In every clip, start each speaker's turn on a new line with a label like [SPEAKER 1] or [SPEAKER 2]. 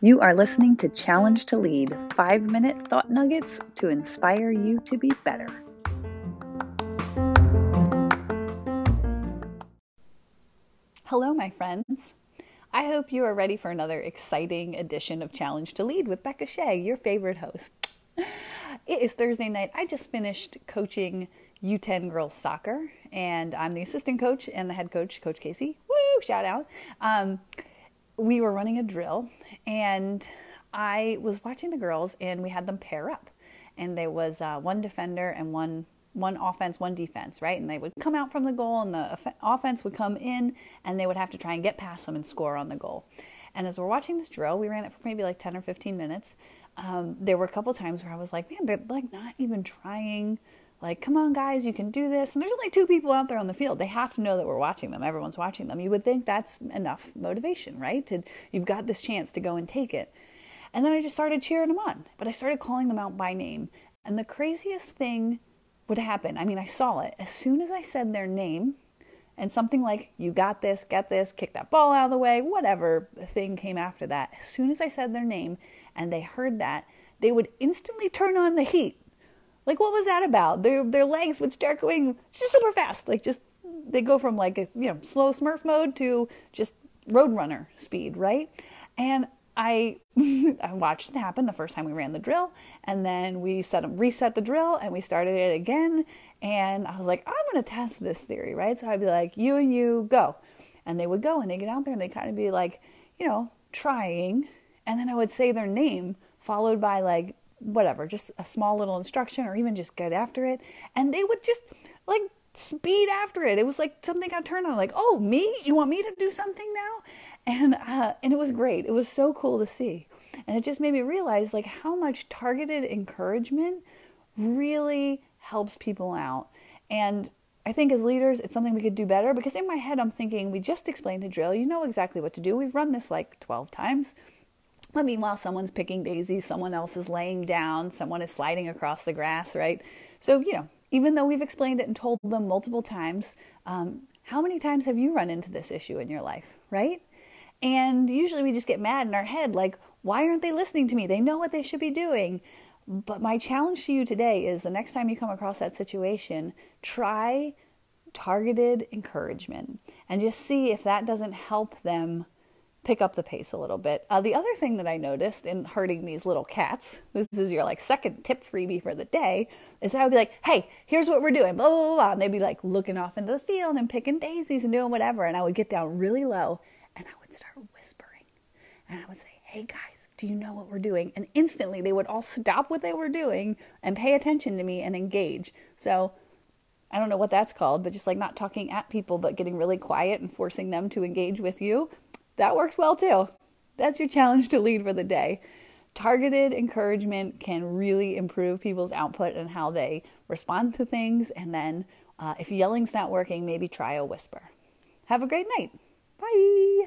[SPEAKER 1] You are listening to Challenge to Lead five minute thought nuggets to inspire you to be better.
[SPEAKER 2] Hello, my friends. I hope you are ready for another exciting edition of Challenge to Lead with Becca Shea, your favorite host. It is Thursday night. I just finished coaching U10 girls soccer, and I'm the assistant coach and the head coach, Coach Casey. Woo! Shout out. Um, we were running a drill and I was watching the girls and we had them pair up and there was uh, one defender and one one offense, one defense, right? And they would come out from the goal and the offense would come in and they would have to try and get past them and score on the goal. And as we're watching this drill, we ran it for maybe like 10 or 15 minutes. Um, there were a couple times where I was like, man, they're like not even trying like, come on, guys, you can do this. And there's only two people out there on the field. They have to know that we're watching them. Everyone's watching them. You would think that's enough motivation, right? To, you've got this chance to go and take it. And then I just started cheering them on, but I started calling them out by name. And the craziest thing would happen. I mean, I saw it. As soon as I said their name, and something like, you got this, get this, kick that ball out of the way, whatever thing came after that, as soon as I said their name and they heard that, they would instantly turn on the heat like, what was that about? Their their legs would start going just super fast. Like, just they go from like a you know slow Smurf mode to just Roadrunner speed, right? And I I watched it happen the first time we ran the drill, and then we set reset the drill and we started it again. And I was like, I'm gonna test this theory, right? So I'd be like, you and you go, and they would go and they get out there and they kind of be like, you know, trying, and then I would say their name followed by like whatever, just a small little instruction or even just get after it. And they would just like speed after it. It was like something got turned on, like, oh, me? You want me to do something now? And uh, and it was great. It was so cool to see. And it just made me realize like how much targeted encouragement really helps people out. And I think as leaders, it's something we could do better because in my head, I'm thinking, we just explained the drill. You know exactly what to do. We've run this like 12 times. But meanwhile, someone's picking daisies, someone else is laying down, someone is sliding across the grass, right? So, you know, even though we've explained it and told them multiple times, um, how many times have you run into this issue in your life, right? And usually we just get mad in our head, like, why aren't they listening to me? They know what they should be doing. But my challenge to you today is the next time you come across that situation, try targeted encouragement and just see if that doesn't help them pick up the pace a little bit. Uh, the other thing that I noticed in herding these little cats, this is your like second tip freebie for the day, is I would be like, hey, here's what we're doing, blah, blah, blah. And they'd be like looking off into the field and picking daisies and doing whatever. And I would get down really low and I would start whispering. And I would say, hey guys, do you know what we're doing? And instantly they would all stop what they were doing and pay attention to me and engage. So I don't know what that's called, but just like not talking at people, but getting really quiet and forcing them to engage with you that works well too. That's your challenge to lead for the day. Targeted encouragement can really improve people's output and how they respond to things. And then, uh, if yelling's not working, maybe try a whisper. Have a great night. Bye.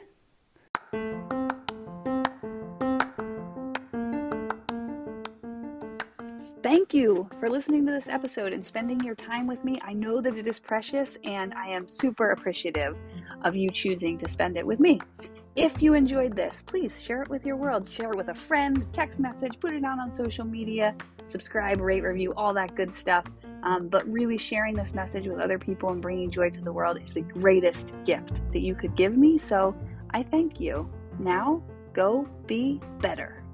[SPEAKER 1] Thank you for listening to this episode and spending your time with me. I know that it is precious, and I am super appreciative of you choosing to spend it with me. If you enjoyed this, please share it with your world. Share it with a friend, text message, put it out on social media, subscribe, rate, review, all that good stuff. Um, but really sharing this message with other people and bringing joy to the world is the greatest gift that you could give me. So I thank you. Now, go be better.